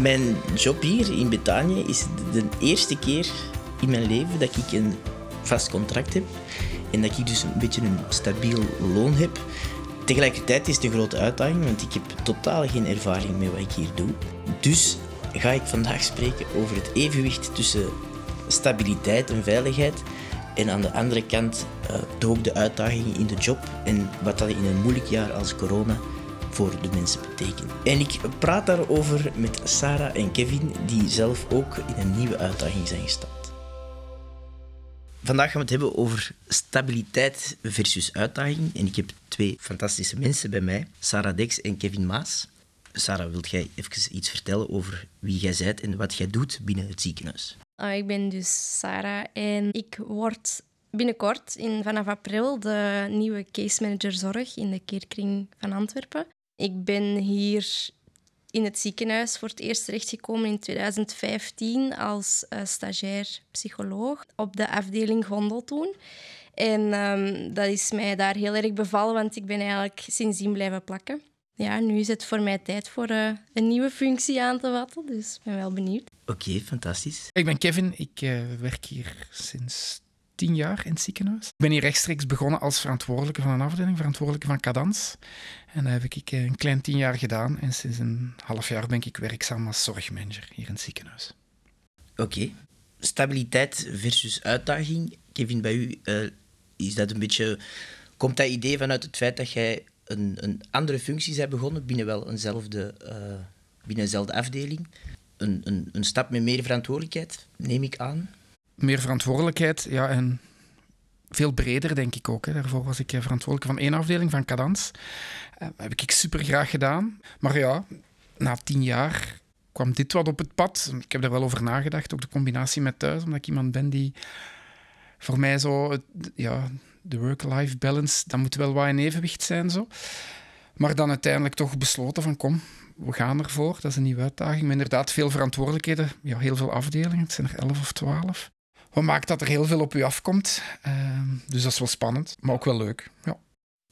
Mijn job hier in Betanië is de eerste keer in mijn leven dat ik een vast contract heb. En dat ik dus een beetje een stabiel loon heb. Tegelijkertijd is het een grote uitdaging, want ik heb totaal geen ervaring met wat ik hier doe. Dus ga ik vandaag spreken over het evenwicht tussen stabiliteit en veiligheid. En aan de andere kant uh, ook de uitdagingen in de job en wat dat in een moeilijk jaar als corona voor de mensen betekent. En ik praat daarover met Sarah en Kevin, die zelf ook in een nieuwe uitdaging zijn gestapt. Vandaag gaan we het hebben over stabiliteit versus uitdaging. En ik heb twee fantastische mensen bij mij, Sarah Dex en Kevin Maas. Sarah, wilt jij even iets vertellen over wie jij bent en wat jij doet binnen het ziekenhuis? Uh, ik ben dus Sarah en ik word binnenkort, in, vanaf april, de nieuwe case manager zorg in de keerkring van Antwerpen. Ik ben hier in het ziekenhuis voor het eerst terechtgekomen in 2015 als uh, stagiair psycholoog op de afdeling Gondel toen. En um, dat is mij daar heel erg bevallen, want ik ben eigenlijk sindsdien blijven plakken. Ja, nu is het voor mij tijd voor uh, een nieuwe functie aan te vatten, dus ik ben wel benieuwd. Oké, fantastisch. Ik ben Kevin, ik uh, werk hier sinds tien jaar in het ziekenhuis. Ik ben hier rechtstreeks begonnen als verantwoordelijke van een afdeling, verantwoordelijke van cadans. En dat heb ik eh, een klein tien jaar gedaan. En sinds een half jaar ben ik werkzaam als zorgmanager hier in het ziekenhuis. Oké. Stabiliteit versus uitdaging. Kevin, bij u uh, is dat een beetje... Komt dat idee vanuit het feit dat jij een, een andere functie bent begonnen binnen wel eenzelfde, uh, afdeling? Een, een, een stap met meer verantwoordelijkheid, neem ik aan? Meer verantwoordelijkheid, ja, en veel breder, denk ik ook. Hè. Daarvoor was ik eh, verantwoordelijk van één afdeling, van Cadans. Uh, heb ik super graag gedaan. Maar ja, na tien jaar kwam dit wat op het pad. Ik heb er wel over nagedacht, ook de combinatie met thuis, omdat ik iemand ben die voor mij zo, ja, de work-life balance, dat moet wel wat in evenwicht zijn. Zo. Maar dan uiteindelijk toch besloten van kom, we gaan ervoor. Dat is een nieuwe uitdaging. Maar inderdaad, veel verantwoordelijkheden. Ja, heel veel afdelingen. Het zijn er elf of twaalf wat maakt dat er heel veel op u afkomt. Uh, dus dat is wel spannend, maar ook wel leuk. Ja.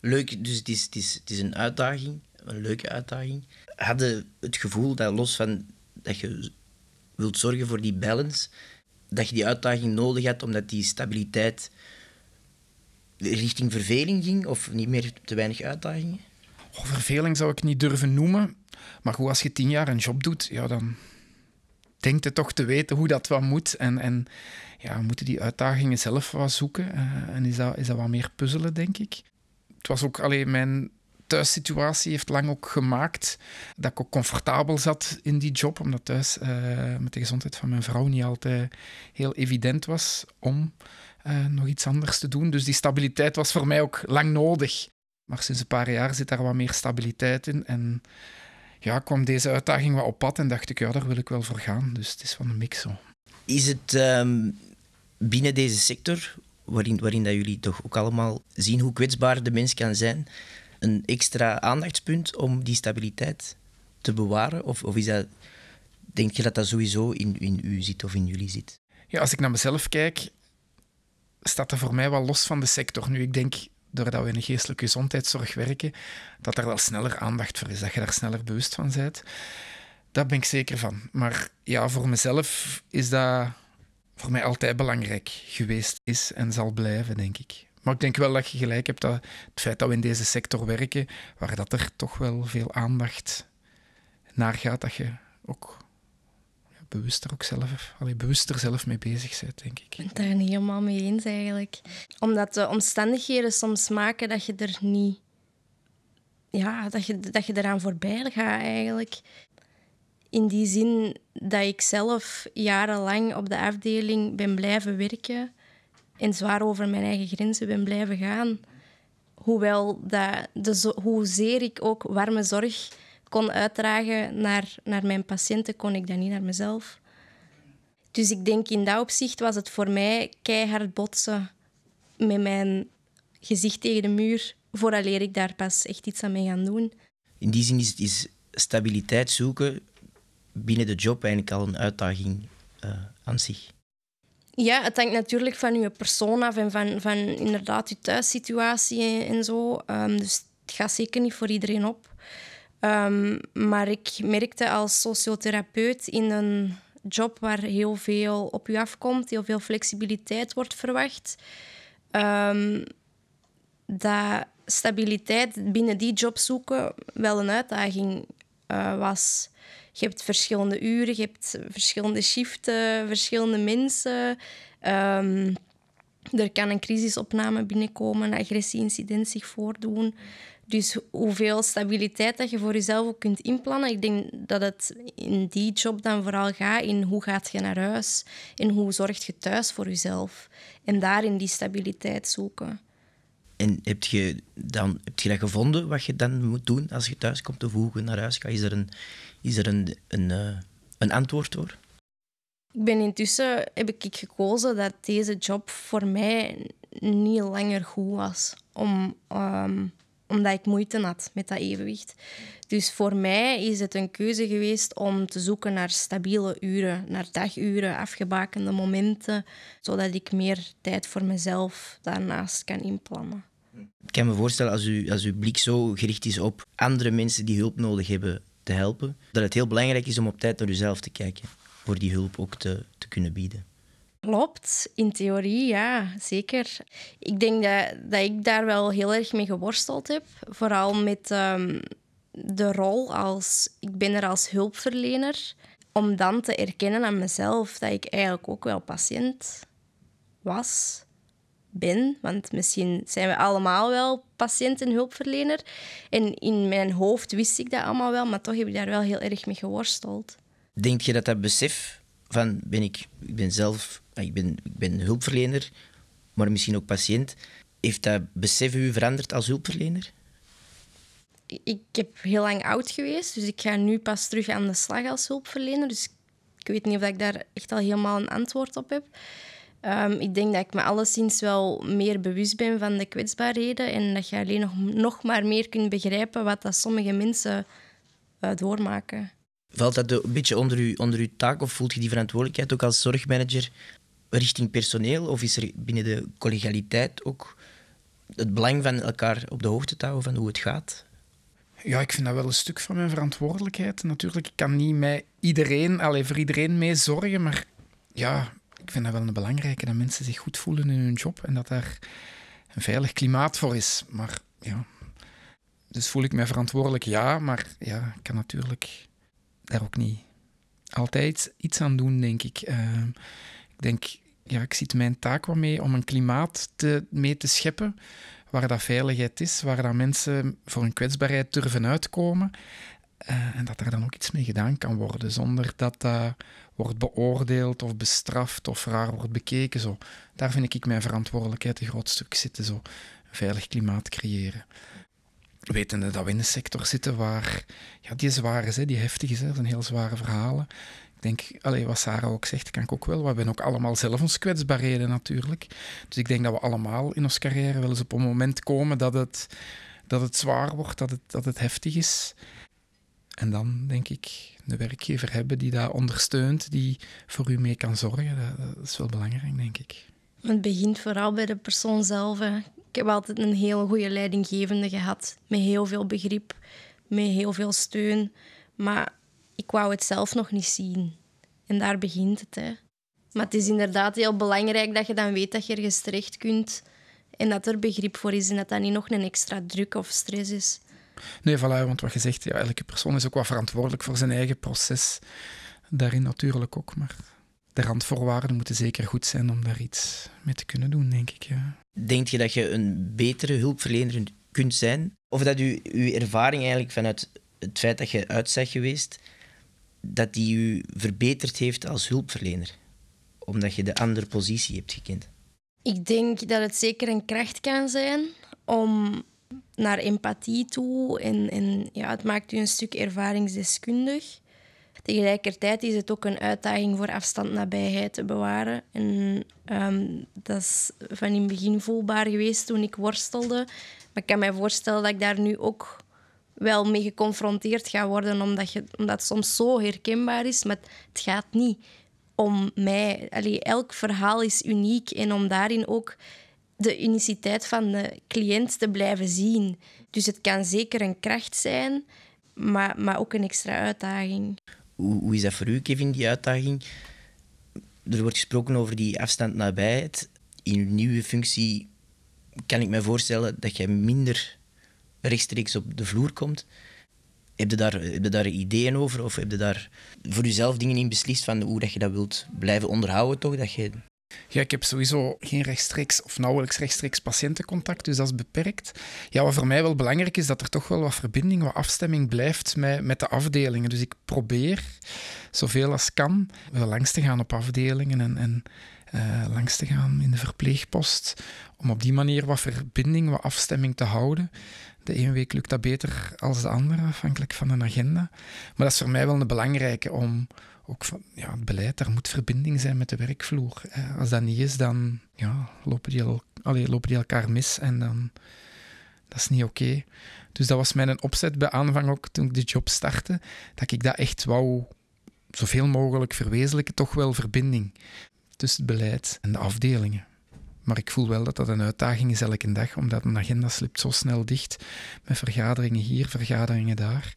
Leuk, dus het is, het, is, het is een uitdaging, een leuke uitdaging. Hadden het gevoel dat los van dat je wilt zorgen voor die balance, dat je die uitdaging nodig had omdat die stabiliteit richting verveling ging of niet meer te weinig uitdagingen? Oh, verveling zou ik niet durven noemen. Maar goed, als je tien jaar een job doet, ja, dan denkt je toch te weten hoe dat wat moet. En, en ja, we moeten die uitdagingen zelf wat zoeken. Uh, en is dat, is dat wat meer puzzelen, denk ik. Het was ook alleen mijn thuissituatie heeft lang ook gemaakt dat ik ook comfortabel zat in die job, omdat thuis uh, met de gezondheid van mijn vrouw niet altijd heel evident was om uh, nog iets anders te doen. Dus die stabiliteit was voor mij ook lang nodig. Maar sinds een paar jaar zit daar wat meer stabiliteit in. En ja, kwam deze uitdaging wat op pad en dacht ik, ja, daar wil ik wel voor gaan. Dus het is van een mix zo. Is het um, binnen deze sector, waarin, waarin dat jullie toch ook allemaal zien hoe kwetsbaar de mens kan zijn, een extra aandachtspunt om die stabiliteit te bewaren? Of, of is dat, denk je dat dat sowieso in, in u zit of in jullie zit? Ja, als ik naar mezelf kijk, staat dat voor mij wel los van de sector. Nu, ik denk, doordat we in de geestelijke gezondheidszorg werken, dat er wel sneller aandacht voor is, dat je daar sneller bewust van bent. Daar ben ik zeker van. Maar ja, voor mezelf is dat voor mij altijd belangrijk geweest is en zal blijven, denk ik. Maar ik denk wel dat je gelijk hebt dat het feit dat we in deze sector werken, waar dat er toch wel veel aandacht naar gaat, dat je ook bewuster ook zelf, allee, bewuster zelf mee bezig bent, denk ik. Ik ben het daar niet helemaal mee eens eigenlijk. Omdat de omstandigheden soms maken dat je er niet... Ja, dat je, dat je eraan voorbij gaat eigenlijk. In die zin dat ik zelf jarenlang op de afdeling ben blijven werken en zwaar over mijn eigen grenzen ben blijven gaan. Hoewel dat de, hoezeer ik ook warme zorg kon uitdragen naar, naar mijn patiënten, kon ik dat niet naar mezelf. Dus ik denk in dat opzicht was het voor mij keihard botsen met mijn gezicht tegen de muur, vooraleer ik daar pas echt iets aan mee gaan doen. In die zin is, is stabiliteit zoeken binnen de job eigenlijk al een uitdaging uh, aan zich. Ja, het hangt natuurlijk van je persoon af en van, van inderdaad je thuissituatie en, zo. Um, dus het gaat zeker niet voor iedereen op. Ehm, maar ik merkte als sociotherapeut in een job waar heel veel op u afkomt, heel veel flexibiliteit wordt verwacht, um, dat stabiliteit binnen die job zoeken wel een uitdaging uh, was. Je hebt verschillende uren, je hebt verschillende shiften, verschillende mensen. Um, er kan een crisisopname binnenkomen, een agressieincident zich voordoen. Dus hoeveel stabiliteit dat je voor jezelf ook kunt inplannen. Ik denk dat het in die job dan vooral gaat in hoe gaat je naar huis en hoe zorg je thuis voor jezelf. En daarin die stabiliteit zoeken. En heb je, dan, heb je dat gevonden, wat je dan moet doen als je thuis komt of hoe je naar huis gaat? Is er een, is er een, een, een, eh, een antwoord voor? Ik ben intussen heb ik gekozen dat deze job voor mij niet langer goed was. Om, ehm, omdat ik moeite had met dat evenwicht. Dus voor mij is het een keuze geweest om te zoeken naar stabiele uren, naar daguren, afgebakende momenten, zodat ik meer tijd voor mezelf daarnaast kan inplannen. Ik kan me voorstellen, als, u, als uw blik zo gericht is op andere mensen die hulp nodig hebben te helpen, dat het heel belangrijk is om op tijd naar uzelf te kijken, voor die hulp ook te, te kunnen bieden. Klopt, in theorie ja, zeker. Ik denk dat, dat ik daar wel heel erg mee geworsteld heb. Vooral met um, de rol als... Ik ben er als hulpverlener. Om dan te erkennen aan mezelf dat ik eigenlijk ook wel patiënt was, ben. Want misschien zijn we allemaal wel patiënt en hulpverlener. En in mijn hoofd wist ik dat allemaal wel, maar toch heb ik daar wel heel erg mee geworsteld. Denk je dat dat besef van ben ik, ik ben zelf ik ben, ik ben hulpverlener, maar misschien ook patiënt. Heeft dat besef u veranderd als hulpverlener? Ik heb heel lang oud geweest, dus ik ga nu pas terug aan de slag als hulpverlener. Dus ik weet niet of ik daar echt al helemaal een antwoord op heb. Um, ik denk dat ik me alleszins wel meer bewust ben van de kwetsbaarheden en dat je alleen nog, nog maar meer kunt begrijpen wat dat sommige mensen uh, doormaken. Valt dat een beetje onder, u, onder uw taak of voelt je die verantwoordelijkheid ook als zorgmanager richting personeel? Of is er binnen de collegialiteit ook het belang van elkaar op de hoogte te houden van hoe het gaat? Ja, ik vind dat wel een stuk van mijn verantwoordelijkheid. Natuurlijk, ik kan niet met iedereen, alleen voor iedereen mee zorgen, maar ja, ik vind dat wel een belangrijke dat mensen zich goed voelen in hun job en dat daar een veilig klimaat voor is. Maar ja, dus voel ik mij verantwoordelijk, ja, maar ja, ik kan natuurlijk daar ook niet altijd iets aan doen, denk ik. Ik denk, ja, ik zie mijn taak wel mee om een klimaat te, mee te scheppen waar dat veiligheid is, waar dat mensen voor hun kwetsbaarheid durven uitkomen. Uh, en dat daar dan ook iets mee gedaan kan worden, zonder dat dat wordt beoordeeld of bestraft of raar wordt bekeken. Zo. Daar vind ik mijn verantwoordelijkheid een groot stuk zitten, zo. een veilig klimaat creëren. Wetende dat we in een sector zitten waar ja, die zwaar is, die heftig is, dat zijn heel zware verhalen ik denk, allez, wat Sarah ook zegt, kan ik ook wel. We hebben ook allemaal zelf ons kwetsbaarheden natuurlijk. Dus ik denk dat we allemaal in onze carrière wel eens op een moment komen dat het, dat het zwaar wordt, dat het, dat het heftig is. En dan denk ik de werkgever hebben die dat ondersteunt, die voor u mee kan zorgen. Dat, dat is wel belangrijk, denk ik. Het begint vooral bij de persoon zelf. Ik heb altijd een heel goede leidinggevende gehad, met heel veel begrip, met heel veel steun. Maar ik wou het zelf nog niet zien. En daar begint het. Hè. Maar het is inderdaad heel belangrijk dat je dan weet dat je ergens terecht kunt en dat er begrip voor is en dat dat niet nog een extra druk of stress is. Nee, voilà, want wat je zegt, ja, elke persoon is ook wel verantwoordelijk voor zijn eigen proces. Daarin natuurlijk ook, maar de randvoorwaarden moeten zeker goed zijn om daar iets mee te kunnen doen, denk ik. Ja. Denk je dat je een betere hulpverlener kunt zijn? Of dat je uw ervaring eigenlijk vanuit het feit dat je uit bent geweest, dat die u verbeterd heeft als hulpverlener? Omdat je de andere positie hebt gekend. Ik denk dat het zeker een kracht kan zijn om naar empathie toe en, en ja, het maakt u een stuk ervaringsdeskundig. Tegelijkertijd is het ook een uitdaging voor afstand nabijheid te bewaren. En ehm, dat is van in het begin voelbaar geweest toen ik worstelde. Maar ik kan mij voorstellen dat ik daar nu ook wel mee geconfronteerd gaat worden, omdat, je, omdat het soms zo herkenbaar is. Maar het gaat niet om mij. Allee, elk verhaal is uniek en om daarin ook de uniciteit van de cliënt te blijven zien. Dus het kan zeker een kracht zijn, maar, maar ook een extra uitdaging. Hoe, hoe is dat voor u, Kevin, die uitdaging? Er wordt gesproken over die afstand nabijheid. In uw nieuwe functie kan ik me voorstellen dat je minder rechtstreeks op de vloer komt. Heb je daar, heb je daar ideeën over? Of heb je daar voor jezelf dingen in beslist van hoe dat je dat wilt blijven onderhouden? Toch? Dat je ja, ik heb sowieso geen rechtstreeks of nauwelijks rechtstreeks patiëntencontact, dus dat is beperkt. Ja, wat voor mij wel belangrijk is, dat er toch wel wat verbinding, wat afstemming blijft met, met de afdelingen. Dus ik probeer zoveel als kan wel langs te gaan op afdelingen en, en uh, langs te gaan in de verpleegpost, om op die manier wat verbinding, wat afstemming te houden. De ene week lukt dat beter als de andere, afhankelijk van een agenda. Maar dat is voor mij wel een belangrijke om ook van ja, het beleid, daar moet verbinding zijn met de werkvloer. Als dat niet is, dan ja, lopen, die al, lopen die elkaar mis en dan dat is niet oké. Dus dat was mijn opzet bij aanvang ook toen ik de job startte, dat ik dat echt wou zoveel mogelijk verwezenlijken, toch wel verbinding tussen het beleid en de afdelingen. Maar ik voel wel dat dat een uitdaging is elke dag, omdat een agenda slipt zo snel dicht met vergaderingen hier, vergaderingen daar.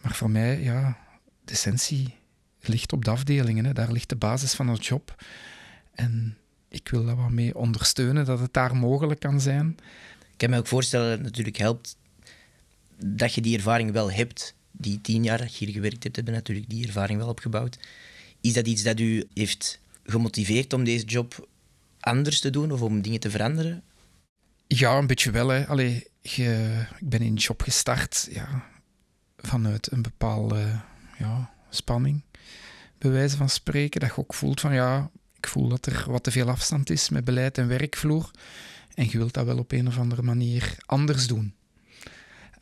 Maar voor mij, ja, de essentie ligt op de afdelingen. Hè. Daar ligt de basis van ons job. En ik wil daar wat mee ondersteunen, dat het daar mogelijk kan zijn. Ik kan me ook voorstellen dat het natuurlijk helpt dat je die ervaring wel hebt. Die tien jaar dat je hier gewerkt hebt, hebben natuurlijk die ervaring wel opgebouwd. Is dat iets dat u heeft gemotiveerd om deze job anders te doen of om dingen te veranderen? Ja, een beetje wel. Hè. Allee, ik ben in de job gestart ja, vanuit een bepaalde ja, spanning bij wijze van spreken. Dat je ook voelt van ja, ik voel dat er wat te veel afstand is met beleid en werkvloer. En je wilt dat wel op een of andere manier anders doen.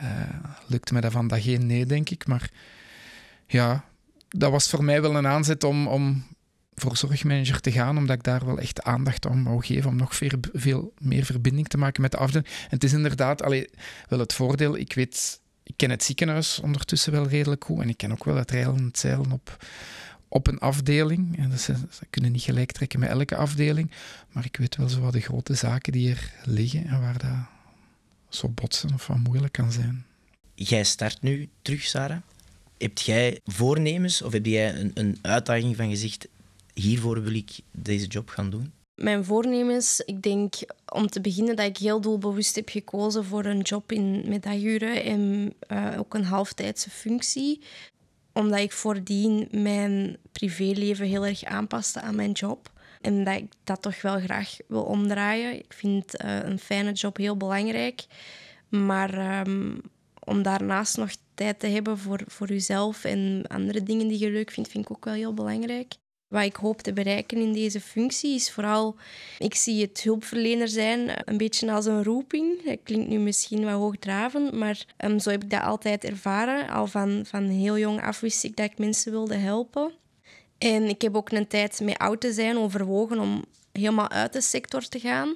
Uh, lukte me dat geen nee, denk ik. Maar ja, dat was voor mij wel een aanzet om, om voor zorgmanager te gaan, omdat ik daar wel echt aandacht aan wou geven om nog veel, veel meer verbinding te maken met de afdeling. En het is inderdaad allee, wel het voordeel, ik weet, ik ken het ziekenhuis ondertussen wel redelijk goed en ik ken ook wel het rijlen en het zeilen op, op een afdeling. En dat, ze, kunnen niet gelijk trekken met elke afdeling. Maar ik weet wel zo wat de grote zaken die er liggen en waar dat zo botsen of wat moeilijk kan zijn. Jij start nu terug, Sarah. Heb jij voornemens of heb jij een, een uitdaging van gezegd: hiervoor wil ik deze job gaan doen? Mijn voornemens, ik denk om te beginnen dat ik heel doelbewust heb gekozen voor een job in medailleuren en uh, ook een halftijdse functie omdat ik voordien mijn privéleven heel erg aanpaste aan mijn job. En dat ik dat toch wel graag wil omdraaien. Ik vind uh, een fijne job heel belangrijk. Maar um, om daarnaast nog tijd te hebben voor, voor jezelf en andere dingen die je leuk vindt, vind ik ook wel heel belangrijk. Wat ik hoop te bereiken in deze functie is vooral, ik zie het hulpverlener zijn een beetje als een roeping. Dat klinkt nu misschien wat hoogdravend, maar um, zo heb ik dat altijd ervaren. Al van, van heel jong af wist ik dat ik mensen wilde helpen. En ik heb ook een tijd met oud te zijn overwogen om helemaal uit de sector te gaan.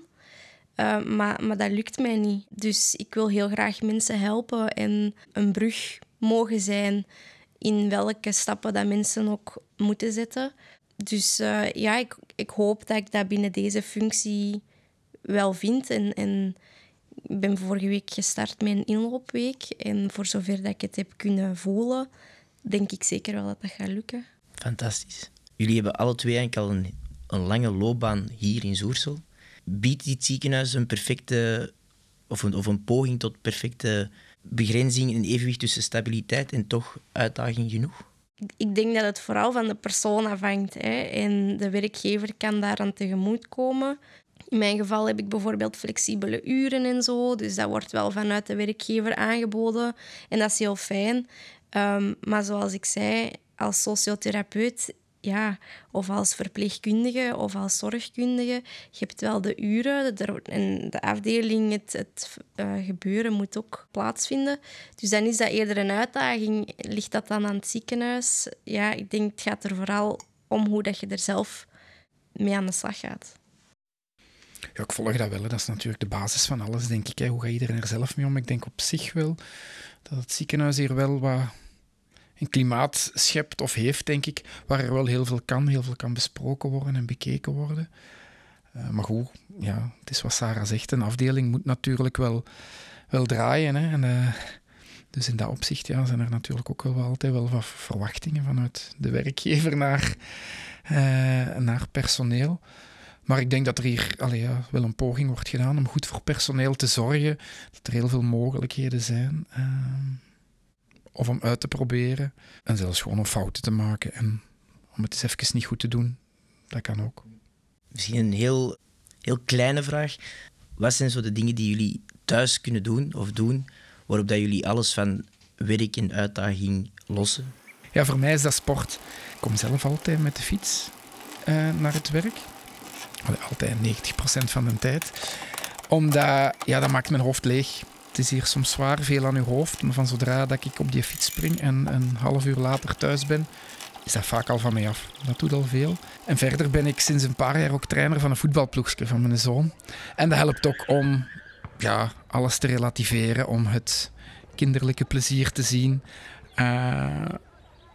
Uh, maar, maar dat lukt mij niet. Dus ik wil heel graag mensen helpen en een brug mogen zijn in welke stappen dat mensen ook moeten zetten. Dus uh, ja, ik, ik hoop dat ik dat binnen deze functie wel vind. En, en ik ben vorige week gestart met een inloopweek. En voor zover dat ik het heb kunnen voelen, denk ik zeker wel dat dat gaat lukken. Fantastisch. Jullie hebben alle twee eigenlijk al een, een lange loopbaan hier in Zoersel. Biedt dit ziekenhuis een perfecte, of een, of een poging tot perfecte begrenzing en evenwicht tussen stabiliteit en toch uitdaging genoeg? Ik denk dat het vooral van de persoon afhangt. Hè. En de werkgever kan daaraan tegemoetkomen. In mijn geval heb ik bijvoorbeeld flexibele uren en zo. Dus dat wordt wel vanuit de werkgever aangeboden. En dat is heel fijn. Um, maar zoals ik zei, als sociotherapeut ja, of als verpleegkundige of als zorgkundige. Je hebt wel de uren en de afdeling, het, uh, gebeuren moet ook plaatsvinden. Dus dan is dat eerder een uitdaging. Ligt dat dan aan het ziekenhuis? Ja, ik denk het gaat er vooral om hoe dat je er zelf mee aan de slag gaat. Ja, ik volg dat wel. Dat is natuurlijk de basis van alles, denk ik. Hè. Hoe gaat iedereen er zelf mee om? Ik denk op zich wel dat het ziekenhuis hier wel wat een klimaat schept of heeft, denk ik, waar er wel heel veel kan, heel veel kan besproken worden en bekeken worden. Uh, maar goed, ja, het is wat Sarah zegt, een afdeling moet natuurlijk wel, wel draaien. Hè, en uh, Dus in dat opzicht ja, zijn er natuurlijk ook wel altijd wel verwachtingen vanuit de werkgever naar, eh, naar personeel. Maar ik denk dat er hier allee, ja, wel een poging wordt gedaan om goed voor personeel te zorgen. Dat er heel veel mogelijkheden zijn. Uh, of om uit te proberen. En zelfs gewoon om fouten te maken. En om het eens even niet goed te doen. Dat kan ook. Misschien een heel, heel kleine vraag. Wat zijn zo de dingen die jullie thuis kunnen doen of doen, waarop dat jullie alles van werk en uitdaging lossen? Ja, voor mij is dat sport. Ik kom zelf altijd met de fiets uh, naar het werk. Altijd 90% van de tijd. Omdat, ja, dat maakt mijn hoofd leeg. Het is hier soms zwaar, veel aan je hoofd. Maar van zodra dat ik op die fiets spring en een half uur later thuis ben, is dat vaak al van mij af. Dat doet al veel. En verder ben ik sinds een paar jaar ook trainer van een voetbalploegje van mijn zoon. En dat helpt ook om ja, alles te relativeren, om het kinderlijke plezier te zien. Uh,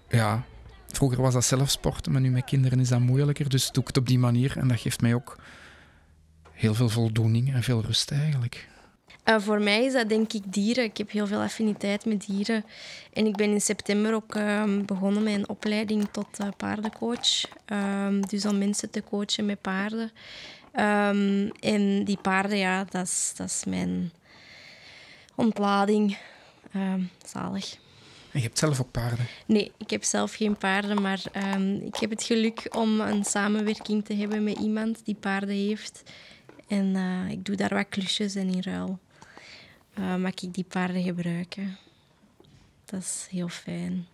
ja, vroeger was dat zelf sporten, maar nu met kinderen is dat moeilijker. Dus doe ik het op die manier en dat geeft mij ook heel veel voldoening en veel rust eigenlijk. Uh, voor mij is dat denk ik dieren. Ik heb heel veel affiniteit met dieren. En ik ben in september ook uh, begonnen met een opleiding tot uh, paardencoach. Um, dus om mensen te coachen met paarden. Um, en die paarden, ja, dat is, dat is mijn ontlading. zalig. En je hebt zelf ook paarden? Nee, ik heb zelf geen paarden, maar ik heb het geluk om een samenwerking te hebben met iemand die paarden heeft. En ik doe daar wat klusjes en in ruil uh, mag ik die paarden gebruiken. Dat is heel fijn.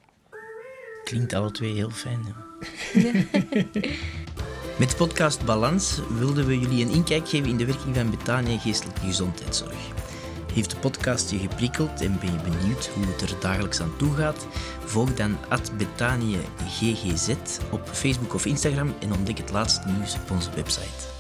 Klinkt alle twee heel fijn. Met podcast Balans wilden we jullie een inkijk geven in de werking van Betania Geestelijke Gezondheidszorg. Heeft de podcast je geprikkeld en ben je benieuwd hoe het er dagelijks aan toe gaat? Volg dan Betanië GGZ op Facebook of Instagram en ontdek het laatste nieuws op onze website.